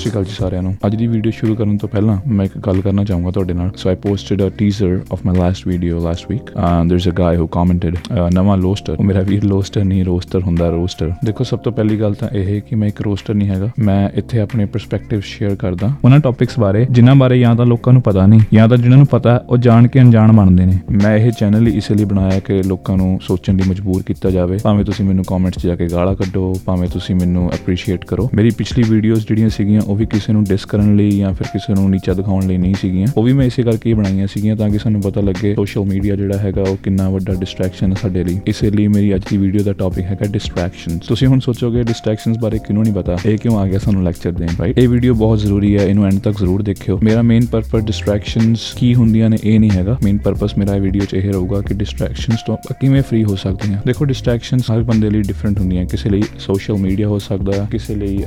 ਸ਼੍ਰੀ ਅਕਾਲ ਜੀ ਸਾਰਿਆਂ ਨੂੰ। ਅੱਜ ਦੀ ਵੀਡੀਓ ਸ਼ੁਰੂ ਕਰਨ ਤੋਂ ਪਹਿਲਾਂ ਮੈਂ ਇੱਕ ਗੱਲ ਕਰਨਾ ਚਾਹੂੰਗਾ ਤੁਹਾਡੇ ਨਾਲ। So I posted a teaser of my last video last week there is a guy who commented ਨਵਾਂ ਲੋਸਟਰ ਉਹ ਮੇਰਾ ਵੀਰ ਲੋਸਟਰ ਨਹੀਂ ਰੋਸਟਰ ਹੁੰਦਾ ਰੋਸਟਰ ਦੇਖੋ ਸਭ ਤੋਂ ਪਹਿਲੀ ਗੱਲ ਤਾਂ ਇਹ ਹੈ ਕਿ ਮੈਂ ਇੱਕ ਰੋਸਟਰ ਨਹੀਂ ਹੈਗਾ। ਮੈਂ ਇੱਥੇ ਆਪਣੇ ਪਰਸਪੈਕਟਿਵ ਸ਼ੇਅਰ ਕਰਦਾ। ਉਹਨਾਂ ਟੌਪਿਕਸ ਬਾਰੇ ਜਿਨ੍ਹਾਂ ਬਾਰੇ ਜਾਂ ਤਾਂ ਲੋਕਾਂ ਨੂੰ ਪਤਾ ਨਹੀਂ ਜਾਂ ਤਾਂ ਜਿਨ੍ਹਾਂ ਨੂੰ ਪਤਾ ਹੈ, ਉਹ ਜਾਣ ਕੇ ਅਣਜਾਣ ਬਣਦੇ ਨੇ। ਮੈਂ ਇਹ ਚੈਨਲ ਹੀ ਇਸ ਲਈ ਬਣਾਇਆ ਕਿ ਲੋਕਾਂ ਨੂੰ ਸੋਚਣ ਲਈ ਮਜਬੂਰ ਕੀਤਾ ਜਾਵੇ। ਭਾਵੇਂ ਤੁਸੀਂ ਮੈਨੂੰ ਕਮੈਂਟਸ 'ਚ ਜਾ ਕੇ ਗਾਲਾਂ ਕੱਢੋ ਭਾਵੇਂ ਤੁਸੀਂ ਮੈਨੂੰ ਅਪਰੀਸ਼ੀਏਟ ਕਰੋ। ਮੇਰੀ ਪਿਛਲੀ ਵੀਡੀਓਜ਼ ਜਿਹੜੀਆਂ ਸੀਗੀਆਂ ਉਹ ਵੀ ਕਿਸੇ ਨੂੰ ਡਿਸ ਕਰਨ ਲਈ ਜਾਂ ਫਿਰ ਕਿਸੇ ਨੂੰ ਨੀਚਾ ਦਿਖਾਉਣ ਲਈ ਨਹੀਂ ਸੀਗੀਆਂ। ਉਹ ਵੀ ਮੈਂ ਇਸੇ ਕਰਕੇ ਹੀ ਬਣਾਈਆਂ ਸੀਗੀਆਂ ਤਾਂ ਕਿ ਸਾਨੂੰ ਪਤਾ ਲੱਗੇ ਸੋਸ਼ਲ ਮੀਡੀਆ ਜਿਹੜਾ ਹੈਗਾ ਉਹ ਕਿੰਨਾ ਵੱਡਾ ਡਿਸਟਰੈਕਸ਼ਨ ਹੈ ਸਾਡੇ ਲਈ। ਇਸੇ ਲਈ ਮੇਰੀ ਅੱਜ ਦੀ ਵੀਡੀਓ ਦਾ ਟੌਪਿਕ ਹੈਗਾ ਡਿਸਟਰੈਕਸ਼ਨਸ ਤੁਸੀਂ ਹੁਣ ਸੋਚੋਗੇ ਡਿਸਟਰੈਕਸ਼ਨਸ ਬਾਰੇ ਕਿਹਨੂੰ ਨਹੀਂ ਪਤਾ? ਇਹ ਕਿਉਂ ਆ ਗਿਆ ਸਾਨੂੰ ਲੈਕਚਰ ਦੇਣ ਰਾਈਟ ਇਹ ਵੀਡੀਓ ਬਹੁਤ ਜ਼ਰੂਰੀ ਹੈ, ਇਹਨੂੰ ਐਂਡ ਤੱਕ ਜ਼ਰੂਰ ਦੇਖਿਓ। ਮੇਰਾ ਮੇਨ ਪਰਪਸ ਡਿਸਟਰੈਕਸ਼ਨਸ ਕੀ ਹੁੰਦੀਆਂ ਨੇ ਇਹ ਨਹੀਂ ਹੈਗਾ। ਮੇਨ ਪਰਪਸ ਮੇਰਾ ਇਹ ਵੀਡੀਓ 'ਚ ਇਹ ਰਹੂਗਾ ਕਿ ਡਿਸਟਰੈਕਸ਼ਨਸ ਤੋਂ ਆਪਾਂ ਕਿਵੇਂ ਫ੍ਰੀ ਹੋ ਸਕਦੇ ਹਾਂ। ਦੇਖੋ ਡਿਸਟਰੈਕਸ਼ਨਸ ਹਰ ਬੰਦੇ ਲਈ ਡਿਫਰੈਂਟ ਹੁੰਦੀਆਂ। ਕਿਸੇ ਲਈ ਸੋਸ਼ਲ ਮੀਡੀਆ ਹੋ ਸਕਦਾ ਹੈ ਕਿਸੇ ਲਈ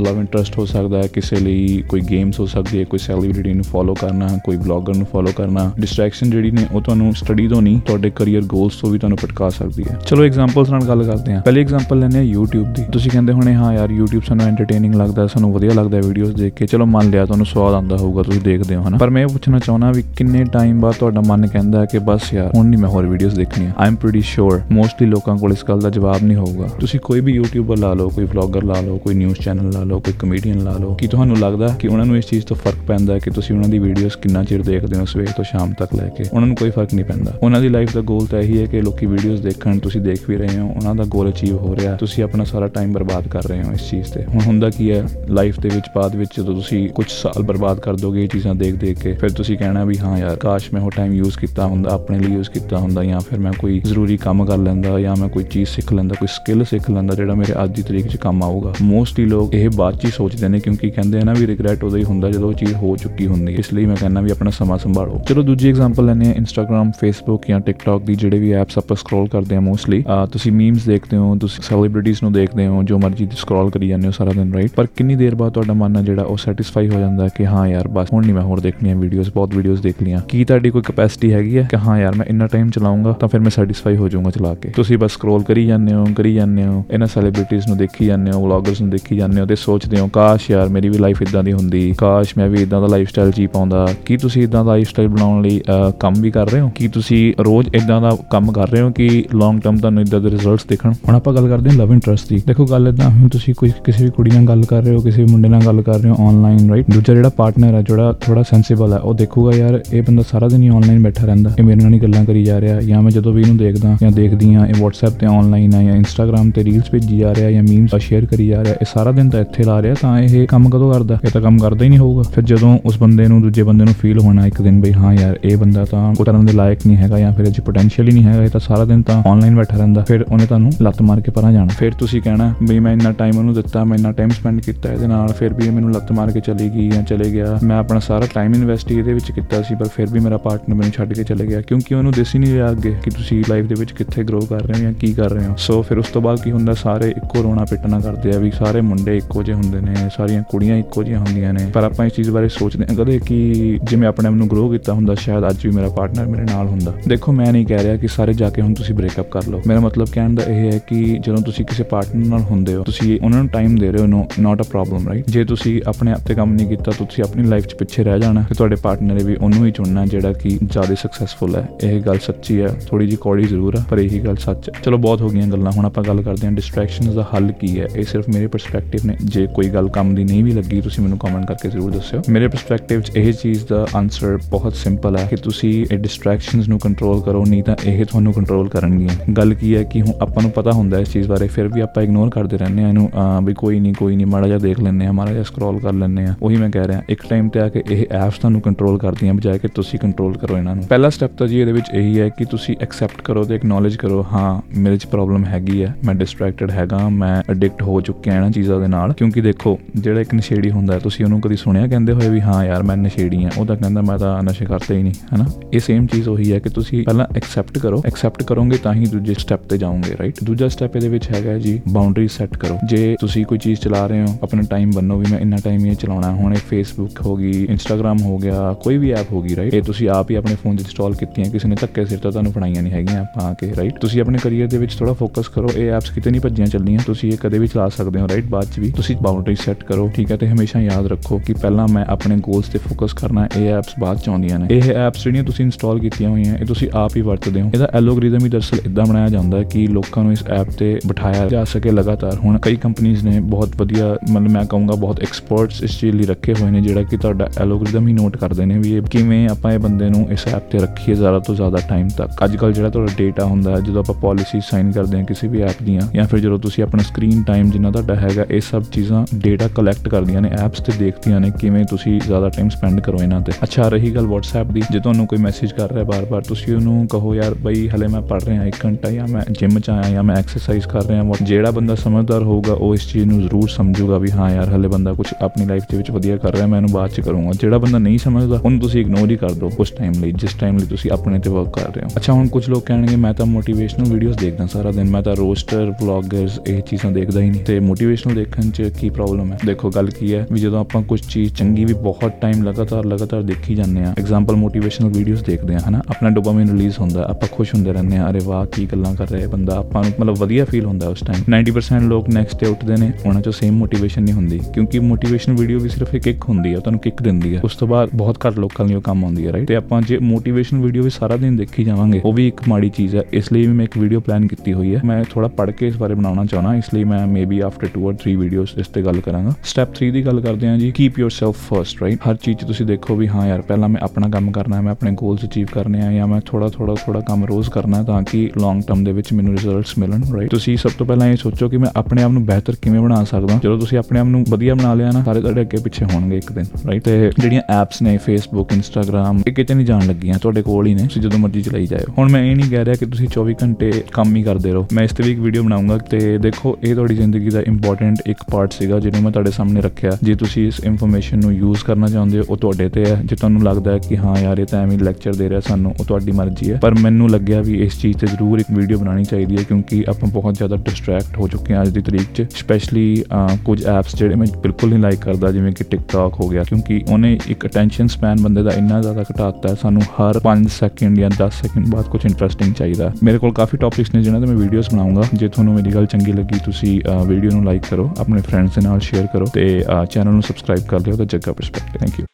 ਲਵ ਇੰਟਰਸਟ ਹੋ ਸਕਦਾ ਹੈ ਕਿਸੇ ਲਈ ਕੋਈ ਗੇਮਸ ਹੋ ਸਕਦੀ ਹੈ ਕੋਈ ਸੈਲੀਬ੍ਰਿਟੀ ਨੂੰ ਫੋਲੋ ਕਰਨਾ ਕੋਈ ਬਲੌਗਰ ਨੂੰ ਫੋਲੋ ਕਰਨਾ ਡਿਸਟਰੈਕਸ਼ਨ ਜਿਹੜੀ ਨੇ ਉਹ ਤੁਹਾਨੂੰ ਸਟੱਡੀ ਤੋਂ ਨਹੀਂ ਤੁਹਾਡੇ ਕੈਰੀਅਰ ਗੋਲਸ ਤੋਂ ਵੀ ਤੁਹਾਨੂੰ ਭਟਕਾ ਸਕਦੀ ਹੈ। ਚਲੋ ਐਗਜ਼ਾਮਪਲਸ ਨਾਲ ਗੱਲ ਕਰਦੇ ਹਾਂ। ਪਹਿਲੀ ਐਗਜ਼ਾਮਪਲ ਲੈਂਦੇ ਹਾਂ YouTube ਦੀ। ਤੁਸੀਂ ਕਹਿੰਦੇ ਹੋਣੇ ਹਾਂ ਯਾਰ YouTube ਸਾਨੂੰ ਐਂਟਰਟੇਨਿੰਗ ਲੱਗਦਾ ਹੈ, ਸਾਨੂੰ ਵਧੀਆ ਲੱਗਦਾ ਹੈ ਵੀਡੀਓਜ਼ ਦੇਖ ਕੇ। ਚਲੋ ਮੰਨ ਲਿਆ ਤੁਹਾਨੂੰ ਸਵਾਦ ਆਉਂਦਾ ਹੋਊਗਾ ਤੁਸੀਂ ਦੇਖਦੇ ਹੋ ਹਨਾ? ਪਰ ਮੈਂ ਇਹ ਪੁੱਛਣਾ ਚਾਹੁੰਦਾ ਵੀ ਕਿੰਨੇ ਟਾਈਮ ਬਾਅਦ ਤੁਹਾਡਾ ਮਨ ਕਹਿੰਦਾ ਹੈ ਕਿ ਬਸ ਯਾਰ ਹੁਣ ਨਹੀਂ ਮੈਂ ਹੋਰ ਵੀਡੀਓਜ਼ ਦੇਖਣੀਆਂ? I am pretty sure mostly ਲੋਕਾਂ ਕੋਲ ਇਸ ਗੱਲ ਦਾ ਜਵਾਬ ਨਹੀਂ ਹੋਊਗਾ। ਤੁਸੀਂ ਕੋਈ ਵੀ ਯੂਟਿਊਬਰ ਲਾ ਲਓ ਕੋਈ ਵਲੌਗਰ ਲਾ ਲਓ ਕੋਈ ਨਿਊਜ਼ ਚੈਨਲ ਲਾ ਲਓ ਕੋਈ ਕਮੇਡੀਅਨ ਲਾ ਲਓ ਕੀ ਤੁਹਾਨੂੰ ਲੱਗਦਾ ਕਿ ਉਹਨਾਂ ਨੂੰ ਇਸ ਚੀਜ਼ ਤੋਂ ਫ਼ਰਕ ਪੈਂਦਾ ਹੈ ਕਿ ਤੁਸੀਂ ਉਹਨਾਂ ਦੀ ਵੀਡੀਓਜ਼ ਕਿੰਨਾ ਚਿਰ ਦੇਖਦੇ ਹੋ ਸਵੇਰ ਤੋਂ ਸ਼ਾਮ ਤੱਕ ਲੈ ਕੇ? ਉਹਨਾਂ ਨੂੰ ਕੋਈ ਫ਼ਰਕ ਨਹੀਂ ਪੈਂਦਾ। ਉਹਨਾਂ ਦੀ ਲਾਈਫ ਦਾ ਗੋਲ ਤਾਂ ਇਹੀ ਹੈ ਕਿ ਲੋਕੀ ਵੀਡੀਓਜ਼ ਦੇਖਣ, ਤੁਸੀਂ ਦੇਖ ਵੀ ਰਹੇ ਹੋ, ਉਹਨਾਂ ਦਾ ਗੋਲ ਅਚੀਵ ਹੋ ਰਿਹਾ, ਤੁਸੀਂ ਆਪਣਾ ਸਾਰਾ ਟਾਈਮ ਬਰਬਾਦ ਕਰ ਰਹੇ ਹੋ ਇਸ ਚੀਜ਼ ਤੇ। ਹੁਣ ਹੁੰਦਾ ਕੀ ਹੈ ਲਾਈਫ ਦੇ ਵਿੱਚ ਬਾਅਦ ਵਿੱਚ ਜਦੋਂ ਤੁਸੀਂ ਕੁਝ ਸਾਲ ਬਰਬਾਦ ਕਰ ਦੋਗੇ ਇਹ ਚੀਜ਼ਾਂ ਦੇਖ ਦੇਖ ਕੇ, ਫਿਰ ਤੁਸੀਂ ਕਹਿਣਾ ਵੀ ਹਾਂ ਯਾਰ, ਕਾਸ਼ ਮੈਂ ਉਹ ਟਾਈਮ ਯੂਜ਼ ਕੀਤਾ ਹੁੰਦਾ, ਆਪਣੇ ਲਈ ਯੂਜ਼ ਕੀਤਾ ਹੁੰਦਾ, ਜਾਂ ਫਿਰ ਮੈਂ ਕੋਈ ਜ਼ਰੂਰੀ ਕੰਮ ਕਰ ਲੈਂਦਾ, ਜਾਂ ਮੈਂ ਕੋਈ ਚੀਜ਼ ਸਿੱਖ ਲੈਂਦਾ, ਕੋਈ ਸਕਿੱਲ ਸਿੱਖ ਲੈਂਦਾ, ਜਿਹੜਾ ਮੇਰੇ ਅੱਜ ਦੀ ਤਰੀਕ 'ਚ ਕੰਮ ਆਊਗਾ। ਮੋਸਟਲੀ ਲੋਕ ਇਹ ਬਾਅਦ 'ਚ ਹੀ ਸੋਚਦੇ ਨੇ ਕਿਉਂਕਿ ਕਹਿੰਦੇ ਆ ਨਾ ਵੀ ਰਿਗਰੈਟ ਉਦੋਂ ਹੀ ਹੁੰਦਾ ਜਦੋਂ ਉਹ ਚੀਜ਼ ਹੋ ਚੁੱਕੀ ਹੁੰਦੀ ਹੈ। ਇਸ ਲਈ ਮੈਂ ਕਹਿੰਦਾ ਵੀ ਆਪਣਾ ਸਮਾਂ ਸੰਭਾਲੋ। ਚਲੋ ਦੂਜੀ ਐਗਜ਼ਾਮਪਲ ਲੈਂਦੇ ਆ ਇੰਸਟਾਗ੍ਰam ਫੇਸਬੁੱਕ ਜਾਂ ਟਿਕਟੌਕ ਦੀ ਜਿਹੜੇ ਵੀ ਐਪਸ ਆਪਾਂ ਸਕਰੋਲ ਕਰਦੇ ਆ ਮੋਸਟਲੀ ਤੁਸੀਂ ਮੀਮਸ ਦੇਖਦੇ ਹੋ, ਤੁਸੀਂ ਸੈਲੀਬ੍ਰਿਟੀਜ਼ ਨੂੰ ਦੇਖਦੇ ਹੋ, ਜੋ ਮਰਜ਼ੀ ਸਕਰੋਲ ਕਰੀ ਜਾਂਦੇ ਹੋ ਸਾਰਾ ਦਿਨ ਰਾਈਟ ਪਰ ਕਿੰਨੀ ਦੇਰ ਬਾਅਦ ਤੁਹਾਡਾ ਮਨ ਆ ਜਿਹੜਾ ਉਹ ਸੈਟੀਸਫਾਈ ਹੋ ਜਾਂਦਾ ਹੈ ਕਿ ਹਾਂ ਯਾਰ, ਬਸ ਹੁਣ ਨਹੀਂ ਮੈਂ ਹੋਰ ਦੇਖਣੀਆਂ ਵੀਡੀਓਜ਼ ਬਹੁਤ ਵੀਡੀਓਜ਼ ਦੇਖ ਲੀਆਂ ਕੀ ਤੁਹਾਡੀ ਕੋਈ ਕਪੈਸਿਟੀ ਹੈਗੀ ਹੈ ਕਿ ਹਾਂ ਯਾਰ, ਮੈਂ ਇੰਨਾ ਟਾਈਮ ਚਲਾਉਂਗਾ ਤਾਂ ਫਿਰ ਮੈਂ ਸੈਟੀਸਫਾਈ ਹੋ ਜਾਊਂਗਾ ਚਲਾ ਕੇ? ਤੁਸੀਂ ਬਸ ਸਕਰੋਲ ਕਰੀ ਜਾਂਦੇ ਹੋ, ਕਰੀ ਜਾਂਦੇ ਹੋ, ਇਹਨਾਂ ਸੈਲੀਬ੍ਰਿਟੀਜ਼ ਨੂੰ ਦੇਖੀ ਜਾਂਦੇ ਹੋ ਵਲੌਗਰਸ ਨੂੰ ਦੇਖੀ ਜਾਂਦੇ ਹੋ ਤੇ ਸੋਚਦੇ ਹੋ, ਕਾਸ਼ ਯਾਰ ਮੇਰੀ ਵੀ ਲਾਈਫ ਇਦਾਂ ਦੀ ਹੁੰਦੀ। ਕਾਸ਼ ਮੈਂ ਵੀ ਇਦਾਂ ਦਾ ਲਾਈਫ ਸਟਾਈਲ ਜੀ ਪਾਉਂਦਾ। ਕੀ ਤੁਸੀਂ ਇਦਾਂ ਦਾ ਲਾਈਫ ਸਟਾਈਲ ਬਣਾਉਣ ਲਈ ਅਹ, ਕੰਮ ਵੀ ਕਰ ਰਹੇ ਹੋ? ਕੀ ਤੁਸੀਂ ਰੋਜ਼ ਇਦਾਂ ਦਾ ਕੰਮ ਕਰ ਰਹੇ ਹੋ ਕਿ ਲੌਂਗ ਟਰਮ ਤੁਹਾਨੂੰ ਇਦਾਂ ਦੇ ਰਿਜ਼ਲਟਸ ਦੇਖਣ? ਹੁਣ ਆਪਾਂ ਗੱਲ ਕਰਦੇ ਹਾਂ ਲਵ ਇੰਟਰਸਟ ਦੀ। ਦੇਖੋ ਗੱਲ ਇਦਾਂ ਹੁਣ ਤੁਸੀਂ ਕੋਈ ਕਿਸੇ ਵੀ ਕੁੜੀ ਨਾਲ ਗੱਲ ਕਰ ਰਹੇ ਹੋ ਕਿਸੇ ਵੀ ਮੁੰਡੇ ਨਾਲ ਗੱਲ ਕਰ ਰਹੇ ਹੋ ਆਨਲਾਈਨ ਰਾਈਟ ਦੂਜਾ ਜਿਹੜਾ ਪਾਰਟਨਰ ਹੈ ਜਿਹੜਾ ਥੋੜਾ ਸੈਂਸਿਬਲ ਹੈ ਉਹ ਦੇਖੂਗਾ ਯਾਰ ਇਹ ਬੰਦਾ ਸਾਰਾ ਦਿਨ ਹੀ ਆਨਲਾਈਨ ਬੈਠਾ ਰਹਿੰਦਾ। ਇਹ ਮੇਰੇ ਨਾਲ ਹੀ ਗੱਲਾਂ ਕਰੀ ਜਾ ਰਿਹਾ ਜਾਂ ਮੈਂ ਜਦੋਂ ਵੀ ਇਹਨੂੰ ਦੇਖਦਾ ਜਾਂ ਦੇਖਦੀ ਆ ਇਹ WhatsApp ਤੇ ਆਨਲਾਈਨ ਹੈ ਜਾਂ Instagram ਤੇ ਰੀਲਸ ਭੇਜੀ ਜਾ ਰਿਹਾ ਜਾਂ ਮੀਮਸ ਸ਼ੇਅਰ ਕਰੀ ਜਾ ਰਿਹਾ ਇਹ ਸਾਰਾ ਦਿਨ ਤਾਂ ਇੱਥੇ ਲਾ ਰਿਹਾ ਤਾਂ ਇਹ ਕੰਮ ਕਦੋਂ ਕਰਦਾ? ਇਹ ਤਾਂ ਕੰਮ ਕਰਦਾ ਹੀ ਨਹੀਂ ਹੋਊਗਾ। ਫਿਰ ਜਦੋਂ ਉਸ ਬੰਦੇ ਨੂੰ ਦੂਜੇ ਬੰਦੇ ਨੂੰ ਫੀਲ ਹੋਣਾ ਇੱਕ ਦਿਨ ਬਈ ਹਾਂ ਯਾਰ, ਇਹ ਬੰਦਾ ਤਾਂ ਕੋਈ ਤਰ੍ਹਾਂ ਦੇ ਲਾਇਕ ਨਹੀਂ ਹੈਗਾ ਜਾਂ ਫਿਰ ਇਹ 'ਚ ਪੋਟੈਂਸ਼ੀਅਲ ਹੀ ਨਹੀਂ ਹੈਗਾ, ਇਹ ਤਾਂ ਸਾਰਾ ਦਿਨ ਤਾਂ ਆਨਲਾਈਨ ਬੈਠਾ ਰਹਿੰਦਾ। ਫਿਰ ਉਹਨੇ ਤੁਹਾਨੂੰ ਲੱਤ ਮਾਰ ਕੇ ਪਰਾਂ ਜਾਣਾ। ਫਿਰ ਤੁਸੀਂ ਕਹਿਣਾ ਬਈ ਮੈਂ ਇੰਨਾ ਟਾਈਮ ਉਹਨੂੰ ਦਿੱਤਾ, ਮੈਂ ਇੰਨਾ ਟਾਈਮ ਸਪੈਂਡ ਕੀਤਾ ਇਹਦੇ ਨਾਲ, ਫਿਰ ਵੀ ਇਹ ਮੈਨੂੰ ਲੱਤ ਮਾਰ ਕੇ ਚਲੀ ਗਈ ਜਾਂ ਚਲੇ ਗਿਆ। ਮੈਂ ਆਪਣਾ ਸਾਰਾ ਟਾਈਮ ਇਨਵੈਸਟ ਇਹਦੇ ਵਿੱਚ ਕੀਤਾ ਸੀ, ਪਰ ਫਿਰ ਵੀ ਮੇਰਾ ਪਾਰਟਨਰ ਮੈਨੂੰ ਛੱਡ ਕੇ ਚਲੇ ਗਿਆ। ਕਿਉਂਕਿ ਉਹਨੂੰ ਦਿਸ ਹੀ ਨਹੀਂ ਰਿਹਾ ਅੱਗੇ ਕਿ ਤੁਸੀਂ ਲਾਈਫ ਦੇ ਵਿੱਚ ਕਿੱਥੇ ਗਰੋ ਕਰ ਰਹੇ ਹੋ ਜਾਂ ਕੀ ਕਰ ਰਹੇ ਹੋ। ਸੋ ਫਿਰ ਉਸ ਤੋਂ ਬਾਅਦ ਕੀ ਹੁੰਦਾ? ਸਾਰੇ ਇੱਕੋ ਰੋਣਾ ਪਿੱਟਣਾ ਕਰਦੇ ਆ ਵੀ ਸਾਰੇ ਮੁੰਡੇ ਇੱਕੋ ਜਿਹੇ ਹੁੰਦੇ ਨੇ, ਸਾਰੀਆਂ ਕੁੜੀਆਂ ਇੱਕੋ ਜਿਹੀਆਂ ਹੁੰਦੀਆਂ ਨੇ। ਪਰ ਆਪਾਂ ਇਸ ਚੀਜ਼ ਬਾਰੇ ਸੋਚਦੇ ਹਾਂ। ਕਦੇ ਕਿ ਜਿਵੇਂ ਆਪਣੇ ਆਪ ਨੂੰ ਗਰੋ ਕੀਤਾ ਹੁੰਦਾ, ਸ਼ਾਇਦ ਅੱਜ ਵੀ ਮੇਰਾ ਪਾਰਟਨਰ ਮੇਰੇ ਨਾਲ ਹੁੰਦਾ। ਦੇਖੋ, ਮੈਂ ਨਹੀਂ ਕਹਿ ਰਿਹਾ ਕਿ ਸਾਰੇ ਜਾ ਕੇ ਹੁਣ ਤੁਸੀਂ ਬ੍ਰੇਕਅਪ ਕਰ ਲਓ। ਮੇਰਾ ਮਤਲਬ ਕਹਿਣ ਦਾ ਇਹ ਹੈ ਕਿ ਜਦੋਂ ਤੁਸੀਂ ਕਿਸੇ ਪਾਰਟਨਰ ਨਾਲ ਹੁੰਦੇ ਹੋ, ਤੁਸੀਂ ਉਹਨਾਂ ਨੂੰ ਟਾਈਮ ਦੇ ਰਹੇ ਹੋ ਨੋ ਨਾਟ ਅ ਪ੍ਰੋਬਲਮ ਰਾਈਟ ਜੇ ਤੁਸੀਂ ਆਪਣੇ ਆਪ ਤੇ ਕੰਮ ਨਹੀਂ ਕੀਤਾ, ਤਾਂ ਤੁਸੀਂ ਆਪਣੀ ਲਾਈਫ 'ਚ ਪਿੱਛੇ ਰਹਿ ਜਾਣਾ। ਤੇ ਤੁਹਾਡੇ ਪਾਰਟਨਰ ਨੇ ਵੀ ਉਹਨੂੰ ਹੀ ਚੁਣਨਾ ਜਿਹੜਾ ਕਿ ਜ਼ਿਆਦਾ ਸਕਸੈਸਫੁਲ ਹੈ। ਇਹ ਗੱਲ ਸੱਚੀ ਹੈ। ਥੋੜੀ ਜੀ ਕੌੜੀ ਜ਼ਰੂਰ ਹੈ ਪਰ ਇਹੀ ਗੱਲ ਸੱਚ ਹੈ। ਚਲੋ, ਬਹੁਤ ਹੋ ਗਈਆਂ ਗੱਲਾਂ। ਹੁਣ ਆਪਾਂ ਗੱਲ ਕਰਦੇ ਹਾਂ ਡਿਸਟਰੈਕਸ਼ਨਸ ਦਾ ਹੱਲ ਕੀ ਹੈ? ਇਹ ਸਿਰਫ ਮੇਰੇ ਪਰਸਪੈਕਟਿਵ ਨੇ। ਜੇ ਕੋਈ ਗੱਲ ਕੰਮ ਦੀ ਨਹੀਂ ਵੀ ਲੱਗੀ ਤੁਸੀਂ ਮੈਨੂੰ ਕਮੈਂਟ ਕਰਕੇ ਜ਼ਰੂਰ ਦੱਸਿਓ। ਮੇਰੇ ਪਰਸਪੈਕਟਿਵ 'ਚ ਇਹ ਚੀਜ਼ ਦਾ ਆਨਸਰ ਬਹੁਤ ਸਿੰਪਲ ਹੈ ਕਿ ਤੁਸੀਂ ਇਹ ਡਿਸਟਰੈਕਸ਼ਨਸ ਨੂੰ ਕੰਟਰੋਲ ਕਰੋ ਨਹੀਂ ਤਾਂ ਇਹ ਤੁਹਾਨੂੰ ਕੰਟਰੋਲ ਕਰਨਗੀਆਂ। ਗੱਲ ਕੀ ਹੈ ਕਿ ਹੁਣ ਆਪਾਂ ਨੂੰ ਪਤਾ ਹੁੰਦਾ ਇਸ ਚੀਜ਼ ਬਾਰੇ ਫਿਰ ਵੀ ਆਪਾਂ ਇਗਨੋਰ ਕਰਦੇ ਰਹਿੰਦੇ ਆ ਇਹਨੂੰ ਅਹ, ਵੀ ਕੋਈ ਨਹੀਂ ਕੋਈ ਨਹੀਂ ਮਾੜਾ ਜਿਹਾ ਦੇਖ ਲੈਂਦੇ ਆ ਮਾੜਾ ਜਿਹਾ ਸਕਰੋਲ ਕਰ ਲੈਂਦੇ ਆ ਉਹੀ ਮੈਂ ਕਹਿ ਰਿਹਾ ਇੱਕ ਟਾਈਮ ਤੇ ਆ ਕੇ ਇਹ ਐਪਸ ਤੁਹਾਨੂੰ ਕੰਟਰੋਲ ਕਰਦੀਆਂ ਬਜਾਏ ਕਿ ਤੁਸੀਂ ਕੰਟਰੋਲ ਕਰੋ ਇਹਨਾਂ ਨੂੰ। ਪਹਿਲਾ ਸਟੈਪ ਤਾਂ ਜੀ ਇਹਦੇ ਵਿੱਚ ਇਹੀ ਹੈ ਕਿ ਤੁਸੀਂ ਐਕਸੈਪਟ ਕਰੋ ਤੇ ਐਕਨੋਲਜ ਕਰੋ ਹਾਂ ਮੇਰੇ 'ਚ ਪ੍ਰੋਬਲਮ ਹੈਗੀ ਹੈ ਮੈਂ ਡਿਸਟਰੈਕਟਡ ਹੈਗਾ ਮੈਂ ਐਡਿਕਟ ਹੋ ਚੁੱਕਿਆ ਇਹਨਾਂ ਚੀਜ਼ਾਂ ਦੇ ਨਾਲ। ਕਿਉਂਕਿ ਦੇਖੋ ਜਿਹੜਾ ਇੱਕ ਨਸ਼ੇੜੀ ਹੁੰਦਾ ਹੈ, ਤੁਸੀਂ ਉਹਨੂੰ ਕਦੀ ਸੁਣਿਆ? ਕਹਿੰਦੇ ਹੋਏ ਵੀ ਹਾਂ ਯਾਰ ਮੈਂ ਨਸ਼ੇੜੀ ਆ ਉਹ ਤਾਂ ਕਹਿੰਦਾ ਮੈਂ ਤਾਂ ਨਸ਼ੇ ਕਰਦਾ ਹੀ ਨਹੀਂ। ਹਨਾ? ਇਹ ਸੇਮ ਚੀਜ਼ ਉਹੀ ਹੈ ਕਿ ਤੁਸੀਂ ਪਹਿਲਾਂ ਐਕਸੈਪਟ ਕਰੋ। ਐਕਸੈਪਟ ਕਰੋਗੇ ਤਾਂ ਹੀ ਦੂਜੇ ਸਟੈਪ ਤੇ ਜਾਓਗੇ ਰਾਈਟ ਦੂਜਾ ਸਟੈਪ ਇਹਦੇ ਵਿੱਚ ਹੈਗਾ ਜੀ ਬਾਉਂਡਰੀ ਸੈੱਟ ਕਰੋ। ਜੇ ਤੁਸੀਂ ਕੋਈ ਚੀਜ਼ ਚਲਾ ਰਹੇ ਹੋ ਆਪਣਾ ਟਾਈਮ ਬੰਨੋ ਵੀ ਮੈਂ ਇੰਨਾ ਟਾਈਮ ਹੀ ਚਲਾਉਣਾ ਹੁਣ ਇਹ ਫੇਸਬੁੱਕ ਹੋ ਗਈ ਇੰਸਟਾਗ੍ਰam ਹੋ ਗਿਆ ਕੋਈ ਵੀ ਐਪ ਹੋ ਗਈ ਰਾਈਟ ਇਹ ਤੁਸੀਂ ਆਪ ਹੀ ਆਪਣੇ ਫੋਨ 'ਚ ਇੰਸਟਾਲ ਕੀਤੀਆਂ ਕਿਸੇ ਨੇ ਧੱਕੇ ਸਿਰ ਤੋਂ ਤੁਹਾਨੂੰ ਫੜਾਈਆਂ ਨਹੀਂ ਹੈਗੀਆਂ ਆਪਾਂ ਆ ਕੇ ਰਾਈਟ ਤੁਸੀਂ ਆਪਣੇ ਕੈਰੀਅਰ ਦੇ ਵਿੱਚ ਥੋੜਾ ਫੋਕਸ ਕਰੋ। ਇਹ ਐਪਸ ਕਿਤੇ ਨਹੀਂ ਭੱਜੀਆਂ ਚੱਲਦੀਆਂ ਤੁਸੀਂ ਇਹ ਕਦੇ ਵੀ ਚਲਾ ਸਕਦੇ ਹੋ ਰਾਈਟ ਬਾਅਦ 'ਚ ਵੀ ਤੁਸੀਂ ਬਾਉਂਡਰੀ ਸੈੱਟ ਕਰੋ। ਠੀਕ ਹੈ, ਤੇ ਹਮੇਸ਼ਾ ਯਾਦ ਰੱਖੋ ਕਿ ਪਹਿਲਾਂ ਮੈਂ ਆਪਣੇ ਗੋਲਸ ਤੇ ਫੋਕਸ ਕਰਨਾ, ਇਹ ਐਪਸ ਬਾਅਦ ਚ ਆਉਂਦੀਆਂ ਨੇ। ਇਹ ਐਪਸ ਜਿਹੜੀਆਂ ਤੁਸੀਂ ਇੰਸਟਾਲ ਕੀਤੀਆਂ ਹੋਈਆਂ, ਇਹ ਤੁਸੀਂ ਆਪ ਹੀ ਵਰਤਦੇ ਹੋ। ਇਹਦਾ ਐਲਗੋਰਿਦਮ ਹੀ ਦਰਅਸਲ ਇਦਾਂ ਬਣਾਇਆ ਜਾਂਦਾ ਹੈ ਕਿ ਲੋਕਾਂ ਨੂੰ ਇਸ ਐਪ ਤੇ ਬਿਠਾਇਆ ਜਾ ਸਕੇ ਲਗਾਤਾਰ। ਹੁਣ ਕਈ ਕੰਪਨੀਆਂ ਨੇ ਬਹੁਤ ਵਧੀਆ, ਮਤਲਬ ਮੈਂ ਕਹੂੰਗਾ ਬਹੁਤ ਐਕਸਪਰਟਸ ਇਸ ਚੀਜ਼ ਲਈ ਰੱਖੇ ਹੋਏ ਨੇ, ਜਿਹੜਾ ਕਿ ਤੁਹਾਡਾ ਐਲਗੋਰਿਦਮ ਹੀ ਨੋਟ ਕਰਦੇ ਨੇ ਵੀ ਇਹ ਕਿਵੇਂ ਆਪਾਂ ਇਹ ਬੰਦੇ ਨੂੰ ਇਸ ਐਪ ਤੇ ਰੱਖੀਏ ਜ਼ਿਆਦਾ ਤੋਂ ਜ਼ਿਆਦਾ ਟਾਈਮ ਤੱਕ। ਅੱਜ ਕੱਲ ਜਿਹੜਾ ਤੁਹਾਡਾ ਡੇਟਾ ਹੁੰਦਾ ਹੈ ਜਦੋਂ ਆਪਾਂ ਪਾਲਿਸੀ ਸਾਈਨ ਕਰਦੇ ਹਾਂ ਕਿਸੇ ਵੀ ਐਪ ਦੀਆਂ, ਜਾਂ ਫਿਰ ਜਦੋਂ ਤੁਸੀਂ ਆਪਣਾ ਸਕਰੀਨ ਟਾਈਮ ਜਿੰਨਾ ਤੁਹਾਡਾ ਹੈਗਾ, ਇਹ ਸਭ ਚੀਜ਼ਾਂ ਡੇਟਾ ਕਲੈਕਟ ਕਰਦੀਆਂ ਨੇ ਐਪਸ ਤੇ ਦੇਖਦੀਆਂ ਨੇ ਕਿਵੇਂ ਤੁਸੀਂ ਜ਼ਿਆਦਾ ਟਾਈਮ ਸਪੈਂਡ ਕਰੋ ਇਹਨਾਂ ਤੇ। ਅੱਛਾ, ਰਹੀ ਗੱਲ WhatsApp ਦੀ, ਜੇ ਤੁਹਾਨੂੰ ਕੋਈ ਮੈਸੇਜ ਕਰ ਰਿਹਾ ਬਾਰ-ਬਾਰ, ਤੁਸੀਂ ਉਹਨੂੰ ਕਹੋ ਯਾਰ ਬਈ ਹਲੇ ਮੈਂ ਪੜ ਰਿਹਾ 1 ਘੰਟਾ ਜਾਂ ਮੈਂ ਜਿਮ ਚ ਆਇਆ ਜਾਂ ਮੈਂ ਐਕਸਰਸਾਈਜ਼ ਕਰ ਰਿਹਾ What- ਜਿਹੜਾ ਬੰਦਾ ਸਮਝਦਾਰ ਹੋਊਗਾ, ਉਹ ਇਸ ਚੀਜ਼ ਨੂੰ ਜ਼ਰੂਰ ਸਮਝੂਗਾ ਵੀ ਹਾਂ ਯਾਰ, ਹਲੇ ਬੰਦਾ ਕੁਝ ਆਪਣੀ ਲਾਈਫ ਦੇ ਵਿੱਚ ਵਧੀਆ ਕਰ ਰਿਹਾ, ਮੈਂ ਇਹਨੂੰ ਬਾਅਦ ਚ ਕਰੂੰਗਾ। ਜਿਹੜਾ ਬੰਦਾ ਨਹੀਂ ਸਮਝਦਾ, ਉਹਨੂੰ ਤੁਸੀਂ ਇਗਨੋਰ ਹੀ ਕਰ ਦਿਓ ਉਸ ਟਾਈਮ ਲਈ, ਜਿਸ ਟਾਈਮ ਲਈ ਤੁਸੀਂ ਆਪਣੇ ਤੇ ਵਰਕ ਕਰ ਰਹੇ ਹੋ। ਅੱਛਾ, ਹੁਣ ਕੁਝ ਲੋਕ ਕਹਿਣਗੇ, ਮੈਂ ਤਾਂ ਮੋਟੀਵੇਸ਼ਨਲ ਵੀਡੀਓਜ਼ ਦੇਖਦਾ ਸਾਰਾ ਦਿਨ, ਮੈਂ ਤਾਂ ਰੋਸਟਰ ਵਲੌਗਰਸ ਇਹ ਚੀਜ਼ਾਂ ਦੇਖਦਾ ਹੀ ਨਹੀਂ। ਤੇ ਮੋਟੀਵੇਸ਼ਨਲ ਦੇਖਣ ਚ ਕੀ ਪ੍ਰੋਬਲਮ ਹੈ? ਦੇਖੋ ਗੱਲ ਕੀ ਹੈ ਵੀ ਜਦੋਂ ਆਪਾਂ ਕੁਝ ਚੀਜ਼ ਚੰਗੀ ਵੀ ਬਹੁਤ ਟਾਈਮ ਲਗਾਤਾਰ ਲਗਾਤਾਰ ਦੇਖੀ ਜਾਂਦੇ ਆ ਐਗਜ਼ਾਮਪਲ ਮੋਟੀਵੇਸ਼ਨਲ ਵੀਡੀਓਜ਼ ਦੇਖਦੇ ਆ ਹਨਾ? ਆਪਣਾ ਡੋਪਾਮਾਈਨ ਰਿਲੀਜ਼ ਹੁੰਦਾ ਆਪਾਂ ਖੁਸ਼ ਹੁੰਦੇ ਰਹਿੰਦੇ ਆ ਅਰੇ ਵਾਹ, ਕੀ ਗੱਲਾਂ ਕਰ ਰਿਹਾ ਇਹ ਬੰਦਾ, ਆਪਾਂ ਨੂੰ ਮਤਲਬ ਵਧੀਆ ਫੀਲ ਹੁੰਦਾ ਉਸ ਟਾਈਮ 90% ਲੋਕ ਨੈਕਸਟ ਡੇ ਉੱਠਦੇ ਨੇ, ਉਹਨਾਂ ਚੋਂ ਸੇਮ ਮੋਟੀਵੇਸ਼ਨ ਨਹੀਂ ਹੁੰਦੀ, ਕਿਉਂਕਿ ਮੋਟੀਵੇਸ਼ਨ ਵੀਡੀਓ ਵੀ ਸਿਰਫ ਇੱਕ ਇੱਕ ਹੁੰਦੀ ਹੈ ਤੁਹਾਨੂੰ ਕਿੱਕ ਦਿੰਦੀ ਹੈ। ਉਸ ਤੋਂ ਬਾਅਦ ਬਹੁਤ ਘੱਟ ਲੋਕਾਂ ਲਈ ਉਹ ਕੰਮ ਆਉਂਦੀ ਹੈ ਰਾਈਟ ਤੇ ਆਪਾਂ ਜੇ ਮੋਟੀਵੇਸ਼ਨ ਵੀਡੀਓ ਵੀ ਸਾਰਾ ਦਿਨ ਦੇਖੀ ਜਾਵਾਂਗੇ, ਉਹ ਵੀ ਇੱਕ ਮਾੜੀ ਚੀਜ਼ ਹੈ, ਇਸ ਲਈ ਵੀ ਮੈਂ ਇੱਕ ਵੀਡੀਓ ਪਲਾਨ ਕੀਤੀ ਹੋਈ ਹੈ। ਮੈਂ ਥੋੜਾ ਪੜ੍ਹ ਕੇ ਇਸ ਬਾਰੇ ਬਣਾਉਣਾ ਚਾਹਣਾ ਇਸ ਲਈ ਮੈਂ ਮੇਬੀ ਆਫਟਰ 2 অর 3 ਵੀਡੀਓਜ਼ ਇਸ ਤੇ ਗੱਲ ਕਰਾਂਗਾ। ਸਟੈਪ 3 ਦੀ ਗੱਲ ਕਰਦੇ ਹਾਂ ਜੀ ਕੀਪ ਯੋਰਸੈਲਫ ਫਰਸਟ ਰਾਈਟ ਹਰ ਚੀਜ਼ 'ਚ ਤੁਸੀਂ ਦੇਖੋ ਵੀ ਹਾਂ ਯਾਰ, ਪਹਿਲਾਂ ਮੈਂ ਆਪਣਾ ਕੰਮ ਕਰਨਾ ਹੈ, ਮੈਂ ਆਪਣੇ ਗੋਲਸ ਅਚੀਵ ਕਰਨੇ ਆ ਜਾਂ ਮੈਂ ਥੋੜਾ ਥੋੜਾ ਥੋੜਾ ਕੰਮ ਰੋਜ਼ ਕਰਨਾ ਹੈ ਤਾਂ ਕਿ ਲੌਂਗ ਟਰਮ ਦੇ ਵਿੱਚ ਮੈਨੂੰ ਰਿਜ਼ਲਟਸ ਮਿਲਣ ਰਾਈਟ ਤੁਸੀਂ ਸਭ ਤੋਂ ਪਹਿਲਾਂ ਇਹ ਸੋਚੋ ਕਿ ਮੈਂ ਆਪਣੇ ਆਪ ਨੂੰ ਬਿਹਤਰ ਕਿਵੇਂ ਬਣਾ ਸਕਦਾ? ਜਦੋਂ ਤੁਸੀਂ ਆਪਣੇ ਆਪ ਨੂੰ ਵਧੀਆ ਬਣਾ ਲਿਆ ਨਾ, ਸਾਰੇ ਤੁਹਾਡੇ ਅੱਗੇ ਪਿੱਛੇ ਹੋਣਗੇ ਇੱਕ ਦਿਨ ਰਾਈਟ ਤੇ ਜਿਹੜੀਆਂ ਐਪਸ ਨੇ ਫੇਸਬੁੱਕ ਇੰਸਟਾਗ੍ਰam ਇਹ ਕਿਤੇ ਨਹੀਂ ਜਾਣ ਲੱਗੀਆਂ, ਤੁਹਾਡੇ ਕੋਲ ਹੀ ਨੇ, ਤੁਸੀਂ ਜਦੋਂ ਮਰਜ਼ੀ ਚਲਾਈ ਜਾਓ ਹੁਣ ਮੈਂ ਇਹ ਨਹੀਂ ਕਹਿ ਰਿਹਾ ਕਿ ਤੁਸੀਂ 24 ਘੰਟੇ ਕੰਮ ਹੀ ਕਰਦੇ ਰਹੋ। ਮੈਂ ਇਸ ਤੇ ਵੀ ਇੱਕ ਵੀਡੀਓ ਬਣਾਉਂਗਾ ਤੇ ਦੇਖੋ, ਇਹ ਤੁਹਾਡੀ ਜ਼ਿੰਦਗੀ ਦਾ ਇੰਪੋਰਟੈਂਟ ਇੱਕ ਪਾਰਟ ਸੀਗਾ, ਜਿਹਨੂੰ ਮੈਂ ਤੁਹਾਡੇ ਸਾਹਮਣੇ ਰੱਖਿਆ। ਜੇ ਤੁਸੀਂ ਇਸ ਇਨਫੋਰਮੇਸ਼ਨ ਨੂੰ ਯੂਜ਼ ਕਰਨਾ ਚਾਹੁੰਦੇ ਹੋ, ਉਹ ਤੁਹਾਡੇ ਤੇ ਹੈ। ਜੇ ਤੁਹਾਨੂੰ ਲੱਗਦਾ ਹੈ ਕਿ ਹਾਂ ਯਾਰ, ਇਹ ਤਾਂ ਐਵੇਂ ਲੈਕਚਰ ਦੇ ਰਿਹਾ ਸਾਨੂੰ, ਉਹ ਤੁਹਾਡੀ ਮਰਜ਼ੀ ਹੈ। ਪਰ ਮੈਨੂੰ ਲੱਗਿਆ ਵੀ ਇਸ ਚੀਜ਼ ਤੇ ਜ਼ਰੂਰ ਇੱਕ ਵੀਡੀਓ ਬਣਾਉਣੀ ਚਾਹੀਦੀ ਹੈ, ਕਿਉਂਕਿ ਆਪਾਂ ਬਹੁਤ ਜ਼ਿਆਦਾ ਡਿਸਟਰੈਕਟ ਹੋ ਚੁੱਕੇ ਹਾਂ ਅੱਜ ਦੀ ਤਰੀਕ 'ਚ। ਸਪੈਸ਼ਲੀ ਕੁਝ ਐਪਸ ਜਿਹੜੇ ਮੈਂ ਬਿਲਕੁਲ ਨਹੀਂ ਲਾਈਕ ਕਰਦਾ, ਜਿਵੇਂ ਕਿ ਟਿਕਟੌਕ ਹੋ ਗਿਆ, ਕਿਉਂਕਿ ਉਹਨੇ ਇੱਕ ਅਟੈਂਸ਼ਨ ਸਪੈਨ ਬੰਦੇ ਦਾ ਇੰਨਾ ਜ਼ਿਆਦਾ ਘਟਾਤਾ ਹੈ, ਸਾਨੂੰ ਹਰ 5 ਸੈਕਿੰਡ ਜਾਂ 10 ਸੈਕਿੰਡ ਬਾਅਦ ਕੁਝ ਇੰਟਰਸਟਿੰਗ ਚਾਹੀਦਾ ਹੈ। ਮੇਰੇ ਕੋਲ ਕਾਫੀ ਟੌਪਿਕਸ ਨੇ ਜਿਨ੍ਹਾਂ ਤੇ ਮੈਂ ਵੀਡੀਓਜ਼ ਬਣਾਉਂਗਾ। ਜੇ ਤੁਹਾਨੂੰ ਮੇਰੀ ਗੱਲ ਚੰਗੀ ਲੱਗੀ, ਤੁਸੀਂ ਵੀਡੀਓ ਨੂੰ ਲਾਈਕ ਕਰੋ, ਆਪਣੇ ਫਰੈਂਡਸ ਦੇ ਨਾਲ ਸ਼ੇਅਰ ਕਰੋ ਤੇ ਚੈਨਲ ਨੂੰ ਸਬਸਕ੍ਰਾਈਬ ਕਰ ਲਿਓ ਤਾਂ ਜੱਗਾ ਪਰਸਪੈਕਟਿਵ ਥੈਂਕ ਯੂ